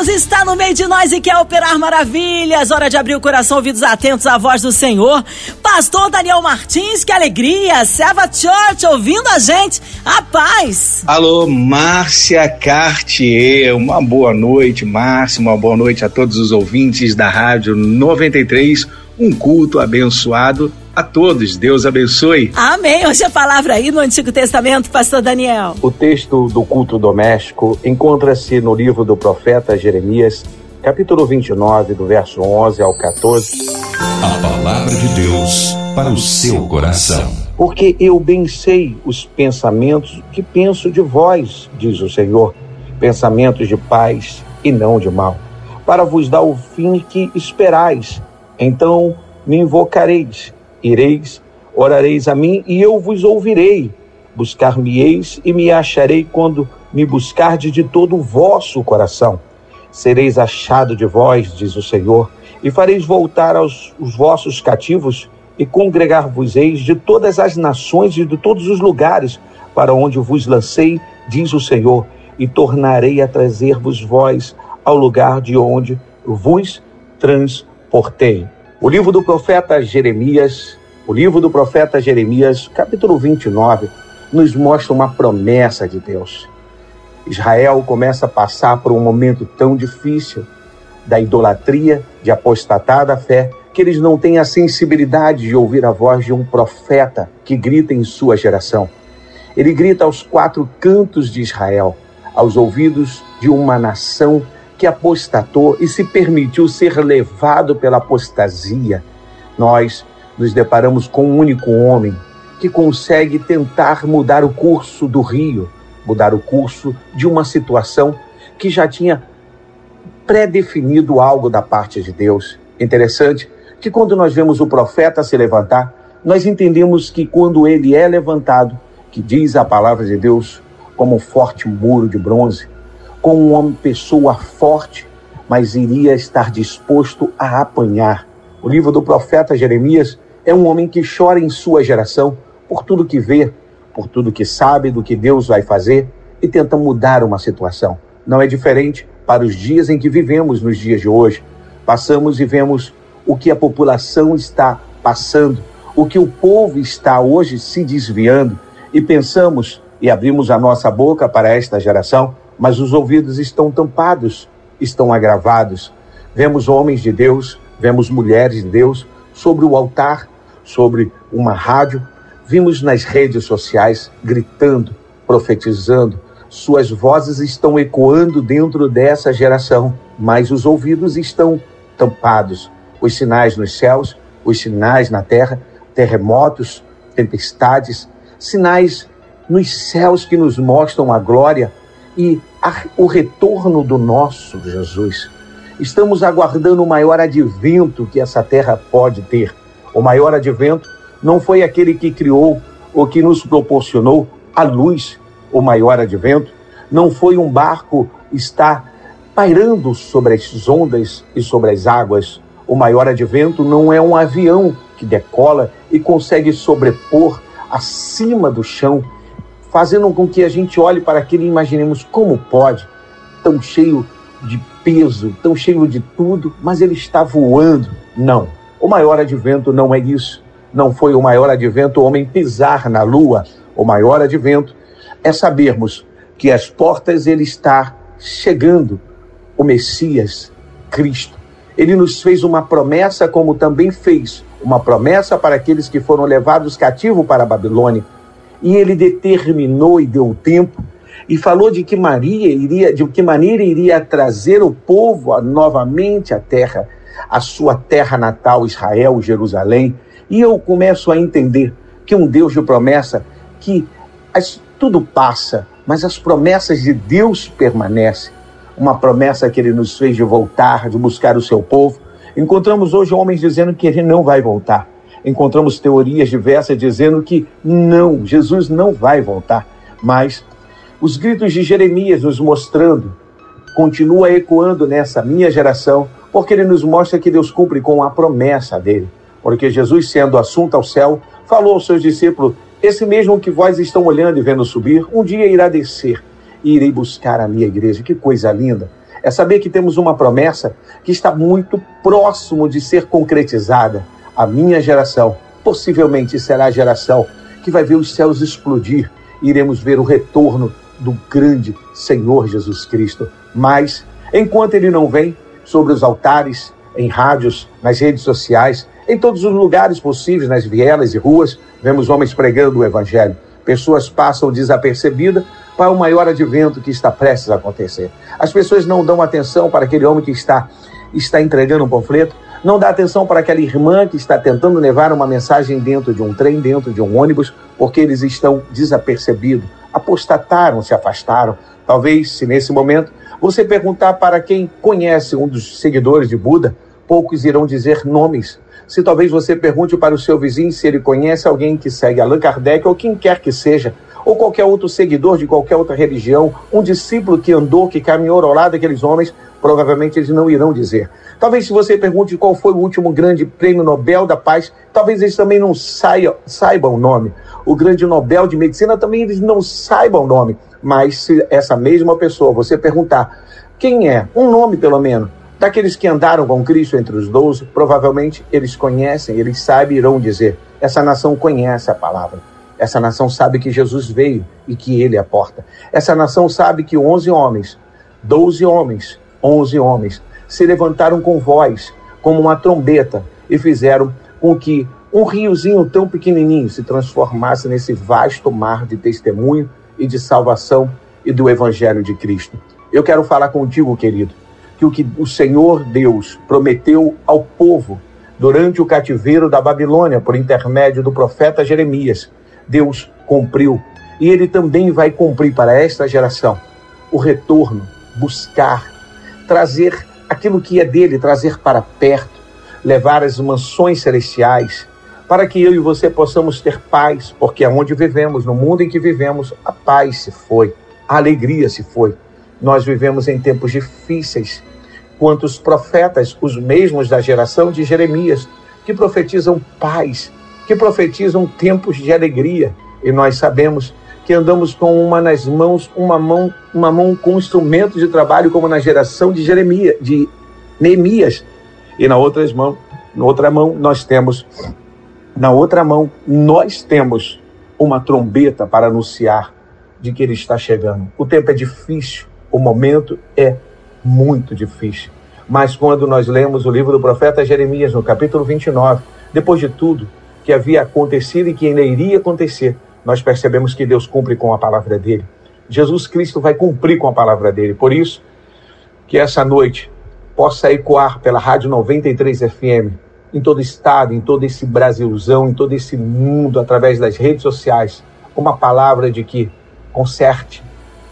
Deus está no meio de nós e quer operar maravilhas. Hora de abrir o coração, ouvidos atentos à voz do Senhor. Pastor Daniel Martins, que alegria! Serva Church ouvindo a gente. A paz! Alô, Márcia Cartier. Uma boa noite, Márcia. Uma boa noite a todos os ouvintes da Rádio 93. Um culto abençoado a todos. Deus abençoe. Amém. Hoje a palavra aí no Antigo Testamento, Pastor Daniel. O texto do culto doméstico encontra-se no livro do profeta Jeremias, capítulo 29, do verso 11 ao 14. A palavra de Deus para o seu coração. Porque eu bem sei os pensamentos que penso de vós, diz o Senhor, pensamentos de paz e não de mal, para vos dar o fim que esperais. Então me invocareis, ireis, orareis a mim e eu vos ouvirei. Buscar-me-eis e me acharei quando me buscardes de todo o vosso coração. Sereis achado de vós, diz o Senhor, e fareis voltar aos os vossos cativos e congregar-vos-eis de todas as nações e de todos os lugares para onde vos lancei, diz o Senhor, e tornarei a trazer-vos vós ao lugar de onde vos transportei. O livro do profeta Jeremias, o livro do profeta Jeremias, capítulo 29, nos mostra uma promessa de Deus. Israel começa a passar por um momento tão difícil da idolatria, de apostatar da fé, que eles não têm a sensibilidade de ouvir a voz de um profeta que grita em sua geração. Ele grita aos quatro cantos de Israel, aos ouvidos de uma nação que apostatou e se permitiu ser levado pela apostasia. Nós nos deparamos com um único homem que consegue tentar mudar o curso do rio, mudar o curso de uma situação que já tinha pré-definido algo da parte de Deus. Interessante que quando nós vemos o profeta se levantar, nós entendemos que quando ele é levantado, que diz a palavra de Deus, como um forte muro de bronze, como uma pessoa forte, mas iria estar disposto a apanhar. O livro do profeta Jeremias é um homem que chora em sua geração por tudo que vê, por tudo que sabe do que Deus vai fazer e tenta mudar uma situação. Não é diferente para os dias em que vivemos nos dias de hoje. Passamos e vemos o que a população está passando, o que o povo está hoje se desviando e pensamos e abrimos a nossa boca para esta geração, mas os ouvidos estão tampados, estão agravados. Vemos homens de Deus, vemos mulheres de Deus sobre o altar, sobre uma rádio, vimos nas redes sociais gritando, profetizando, suas vozes estão ecoando dentro dessa geração, mas os ouvidos estão tampados. Os sinais nos céus, os sinais na terra, terremotos, tempestades, sinais nos céus que nos mostram a glória e o retorno do nosso Jesus. Estamos aguardando o maior advento que essa terra pode ter. O maior advento não foi aquele que criou ou que nos proporcionou a luz o maior advento, não foi um barco estar pairando sobre as ondas e sobre as águas. O maior advento não é um avião que decola e consegue sobrepor acima do chão, fazendo com que a gente olhe para aquilo e imaginemos como pode, tão cheio de peso, tão cheio de tudo, mas ele está voando. Não. O maior advento não é isso. Não foi o maior advento o homem pisar na lua. O maior advento é sabermos que às portas ele está chegando, o Messias, Cristo. Ele nos fez uma promessa, como também fez uma promessa para aqueles que foram levados cativos para a Babilônia. E ele determinou e deu tempo e falou de que Maria iria, de que maneira iria trazer o povo novamente à terra, a sua terra natal, Israel, Jerusalém. E eu começo a entender que um Deus de promessa que as tudo passa, mas as promessas de Deus permanecem. Uma promessa que ele nos fez de voltar, de buscar o seu povo. Encontramos hoje homens dizendo que ele não vai voltar. Encontramos teorias diversas dizendo que não, Jesus não vai voltar. Mas os gritos de Jeremias nos mostrando, continua ecoando nessa minha geração, porque ele nos mostra que Deus cumpre com a promessa dele. Porque Jesus, sendo assunto ao céu, falou aos seus discípulos: Esse mesmo que vós estão olhando e vendo subir, um dia irá descer e irei buscar a minha igreja. Que coisa linda! É saber que temos uma promessa que está muito próximo de ser concretizada. A minha geração possivelmente será a geração que vai ver os céus explodir. Iremos ver o retorno do grande Senhor Jesus Cristo. Mas, enquanto ele não vem, sobre os altares, em rádios, nas redes sociais, em todos os lugares possíveis, nas vielas e ruas, vemos homens pregando o Evangelho. Pessoas passam desapercebidas para o maior advento que está prestes a acontecer. As pessoas não dão atenção para aquele homem que está, está entregando um panfleto, não dá atenção para aquela irmã que está tentando levar uma mensagem dentro de um trem, dentro de um ônibus, porque eles estão desapercebidos, apostataram, se afastaram. Talvez, se nesse momento você perguntar para quem conhece um dos seguidores de Buda, poucos irão dizer nomes. Se talvez você pergunte para o seu vizinho se ele conhece alguém que segue Allan Kardec ou quem quer que seja, ou qualquer outro seguidor de qualquer outra religião, um discípulo que andou, que caminhou ao lado daqueles homens, provavelmente eles não irão dizer. Talvez se você pergunte qual foi o último grande prêmio Nobel da Paz, talvez eles também não saia, saibam o nome. O grande Nobel de Medicina também eles não saibam o nome. Mas se essa mesma pessoa você perguntar quem é, um nome pelo menos, daqueles que andaram com Cristo entre os doze, provavelmente eles conhecem, eles sabem irão dizer. Essa nação conhece a palavra. Essa nação sabe que Jesus veio e que ele é a porta. Essa nação sabe que onze homens, doze homens, onze homens, se levantaram com voz, como uma trombeta, e fizeram com que um riozinho tão pequenininho se transformasse nesse vasto mar de testemunho e de salvação e do Evangelho de Cristo. Eu quero falar contigo, querido, que o que o Senhor Deus prometeu ao povo durante o cativeiro da Babilônia, por intermédio do profeta Jeremias, Deus cumpriu. E ele também vai cumprir para esta geração o retorno, buscar, trazer aquilo que é dele, trazer para perto, levar as mansões celestiais, para que eu e você possamos ter paz, porque aonde vivemos, no mundo em que vivemos, a paz se foi, a alegria se foi. Nós vivemos em tempos difíceis. Quantos profetas, os mesmos da geração de Jeremias, que profetizam paz, que profetizam tempos de alegria. E nós sabemos que andamos com uma nas mãos, uma mão, uma mão com instrumento de trabalho, como na geração de Jeremias, de Neemias. E na outra mão, na outra mão nós temos, na outra mão nós temos uma trombeta para anunciar de que ele está chegando. O tempo é difícil, o momento é muito difícil. Mas quando nós lemos o livro do profeta Jeremias, no capítulo 29, depois de tudo, que havia acontecido e que ainda iria acontecer, nós percebemos que Deus cumpre com a palavra dele. Jesus Cristo vai cumprir com a palavra dele. Por isso, que essa noite possa ecoar pela Rádio 93 FM, em todo estado, em todo esse Brasilzão, em todo esse mundo, através das redes sociais, uma palavra de que conserte,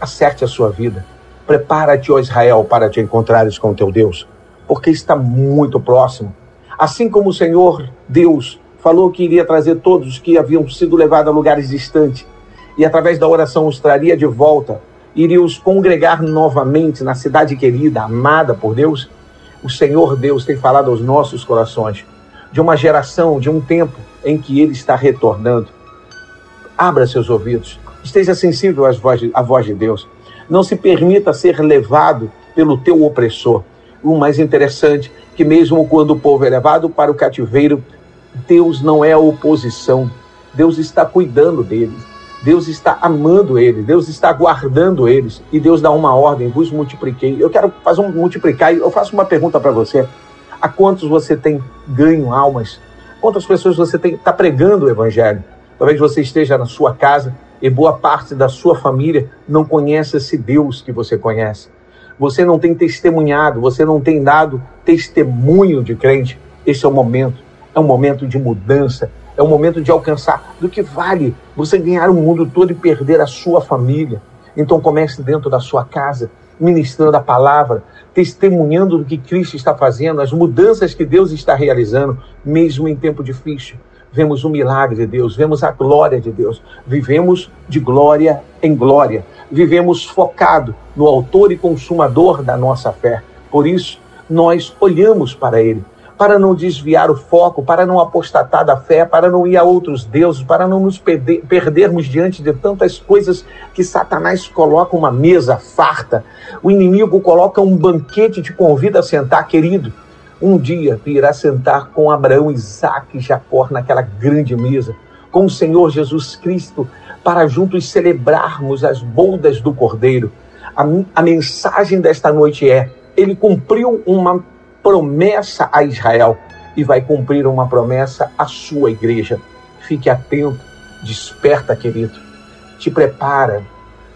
acerte a sua vida. Prepara-te, ó Israel, para te encontrares com teu Deus, porque está muito próximo. Assim como o Senhor Deus falou que iria trazer todos os que haviam sido levados a lugares distantes e, através da oração, os traria de volta, iria os congregar novamente na cidade querida, amada por Deus. O Senhor Deus tem falado aos nossos corações de uma geração, de um tempo em que Ele está retornando. Abra seus ouvidos, esteja sensível às voz, à voz de Deus. Não se permita ser levado pelo teu opressor. O mais interessante, que mesmo quando o povo é levado para o cativeiro, Deus não é a oposição. Deus está cuidando deles. Deus está amando eles. Deus está guardando eles. E Deus dá uma ordem: vos multipliquei. Eu quero fazer um multiplicar. Eu faço uma pergunta para você: a quantos você tem ganho almas? Quantas pessoas você está pregando o evangelho? Talvez você esteja na sua casa e boa parte da sua família não conhece esse Deus que você conhece. Você não tem testemunhado, você não tem dado testemunho de crente. Esse é o momento é um momento de mudança, é um momento de alcançar do que vale você ganhar o mundo todo e perder a sua família. Então comece dentro da sua casa, ministrando a palavra, testemunhando do que Cristo está fazendo, as mudanças que Deus está realizando, mesmo em tempo difícil. Vemos o milagre de Deus, vemos a glória de Deus, vivemos de glória em glória, vivemos focado no autor e consumador da nossa fé. Por isso, nós olhamos para Ele, para não desviar o foco, para não apostatar da fé, para não ir a outros deuses, para não nos perder, perdermos diante de tantas coisas que Satanás coloca uma mesa farta, o inimigo coloca um banquete, te convida a sentar, querido. Um dia tu irás sentar com Abraão, Isaac e Jacó naquela grande mesa, com o Senhor Jesus Cristo, para juntos celebrarmos as bodas do Cordeiro. A, a mensagem desta noite é: ele cumpriu uma promessa a Israel e vai cumprir uma promessa à sua igreja. Fique atento, desperta, querido. Te prepara.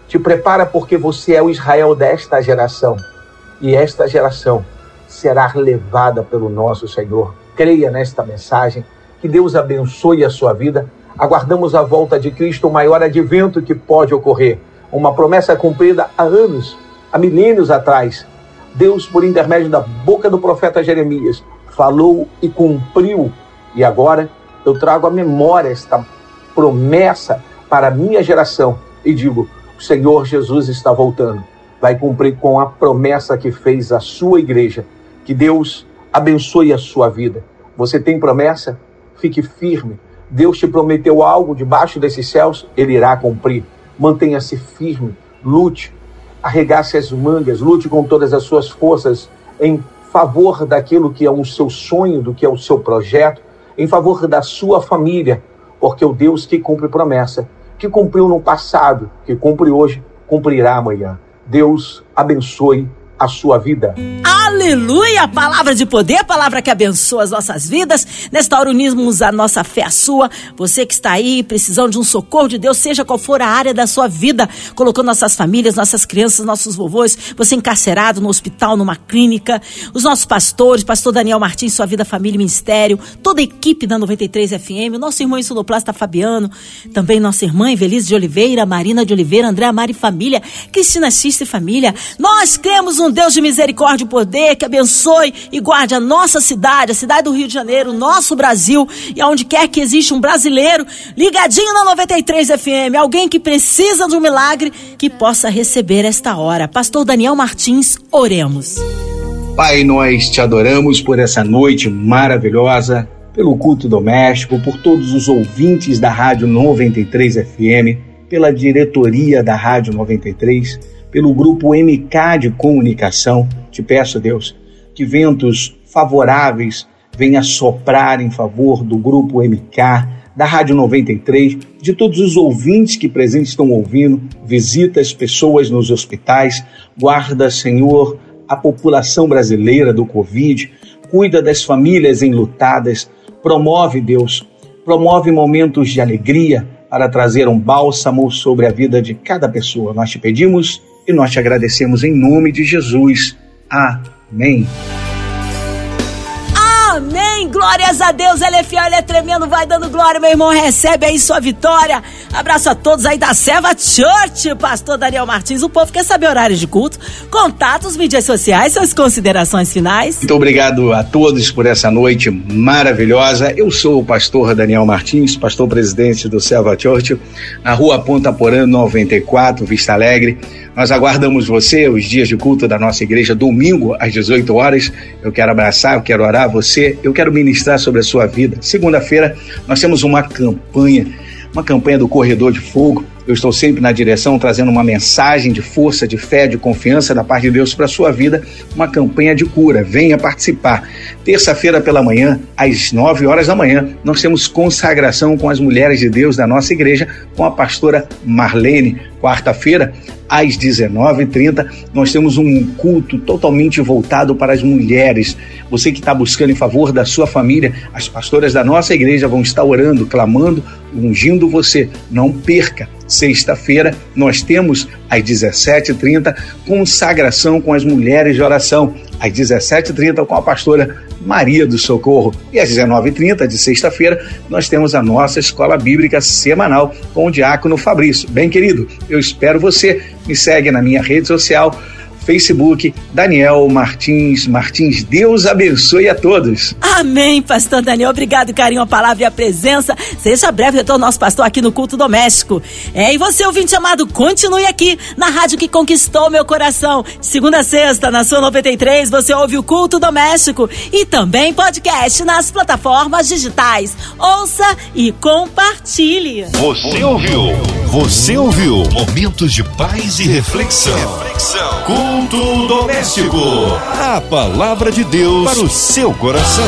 Te prepara porque você é o Israel desta geração. E esta geração será levada pelo nosso Senhor. Creia nesta mensagem. Que Deus abençoe a sua vida. Aguardamos a volta de Cristo, o maior advento que pode ocorrer. Uma promessa cumprida há anos, há milênios atrás, Deus, por intermédio da boca do profeta Jeremias, falou e cumpriu. E agora eu trago à memória esta promessa para a minha geração e digo: o Senhor Jesus está voltando. Vai cumprir com a promessa que fez a sua igreja. Que Deus abençoe a sua vida. Você tem promessa? Fique firme. Deus te prometeu algo debaixo desses céus, ele irá cumprir. Mantenha-se firme, lute, arregace as mangas, lute com todas as suas forças em favor daquilo que é o seu sonho, do que é o seu projeto, em favor da sua família, porque o Deus que cumpre promessa, que cumpriu no passado, que cumpre hoje, cumprirá amanhã. Deus abençoe a sua vida. Aleluia! Palavra de poder, palavra que abençoa as nossas vidas. Nesta hora unimos a nossa fé a sua. Você que está aí precisando de um socorro de Deus, seja qual for a área da sua vida, colocando nossas famílias, nossas crianças, nossos vovôs, você encarcerado no hospital, numa clínica, os nossos pastores, pastor Daniel Martins, sua vida, família e ministério, toda a equipe da 93 FM, nosso irmão Insuloplasta Fabiano, também nossa irmã Evelise de Oliveira, Marina de Oliveira, André Mari Família, Cristina Xista e Família. Nós cremos um um Deus de misericórdia e poder que abençoe e guarde a nossa cidade, a cidade do Rio de Janeiro, nosso Brasil e aonde quer que exista um brasileiro ligadinho na 93 FM, alguém que precisa de um milagre que possa receber esta hora. Pastor Daniel Martins, oremos. Pai, nós te adoramos por essa noite maravilhosa, pelo culto doméstico, por todos os ouvintes da Rádio 93 FM, pela diretoria da Rádio 93 pelo grupo MK de comunicação. Te peço, Deus, que ventos favoráveis venham soprar em favor do grupo MK, da Rádio 93, de todos os ouvintes que presentes estão ouvindo, visita as pessoas nos hospitais, guarda, Senhor, a população brasileira do Covid, cuida das famílias enlutadas, promove, Deus, promove momentos de alegria para trazer um bálsamo sobre a vida de cada pessoa. Nós te pedimos e nós te agradecemos em nome de Jesus. Amém. Amém. Glórias a Deus. Ele é fiel, ele é tremendo. Vai dando glória, meu irmão. Recebe aí sua vitória. Abraço a todos aí da Serva Church, pastor Daniel Martins. O povo quer saber horários de culto, contatos, mídias sociais, suas considerações finais. Muito obrigado a todos por essa noite maravilhosa. Eu sou o pastor Daniel Martins, pastor presidente do Serva Church, na rua Ponta Porã 94, Vista Alegre. Nós aguardamos você os dias de culto da nossa igreja, domingo às 18 horas. Eu quero abraçar, eu quero orar você, eu quero ministrar sobre a sua vida. Segunda-feira nós temos uma campanha, uma campanha do Corredor de Fogo. Eu estou sempre na direção trazendo uma mensagem de força, de fé, de confiança da parte de Deus para a sua vida, uma campanha de cura. Venha participar. Terça-feira pela manhã, às 9 horas da manhã, nós temos consagração com as mulheres de Deus da nossa igreja, com a pastora Marlene. Quarta-feira, às 19h30, nós temos um culto totalmente voltado para as mulheres. Você que está buscando em favor da sua família, as pastoras da nossa igreja vão estar orando, clamando, ungindo você. Não perca. Sexta-feira, nós temos às 17h30 consagração com as mulheres de oração. Às 17h30 com a pastora Maria do Socorro. E às 19h30 de sexta-feira, nós temos a nossa escola bíblica semanal com o diácono Fabrício. Bem, querido, eu espero você. Me segue na minha rede social Facebook, Daniel Martins Martins. Deus abençoe a todos. Amém, pastor Daniel. Obrigado, carinho, a palavra e a presença. Seja breve retorno nosso pastor aqui no culto doméstico. É, e você, ouvinte amado, continue aqui na rádio que conquistou meu coração. Segunda a sexta, na sua 93, você ouve o culto doméstico e também podcast nas plataformas digitais. Ouça e compartilhe. Você ouviu? Você ouviu? Momentos de paz e reflexão. reflexão. Culto doméstico. A palavra de Deus para o seu coração.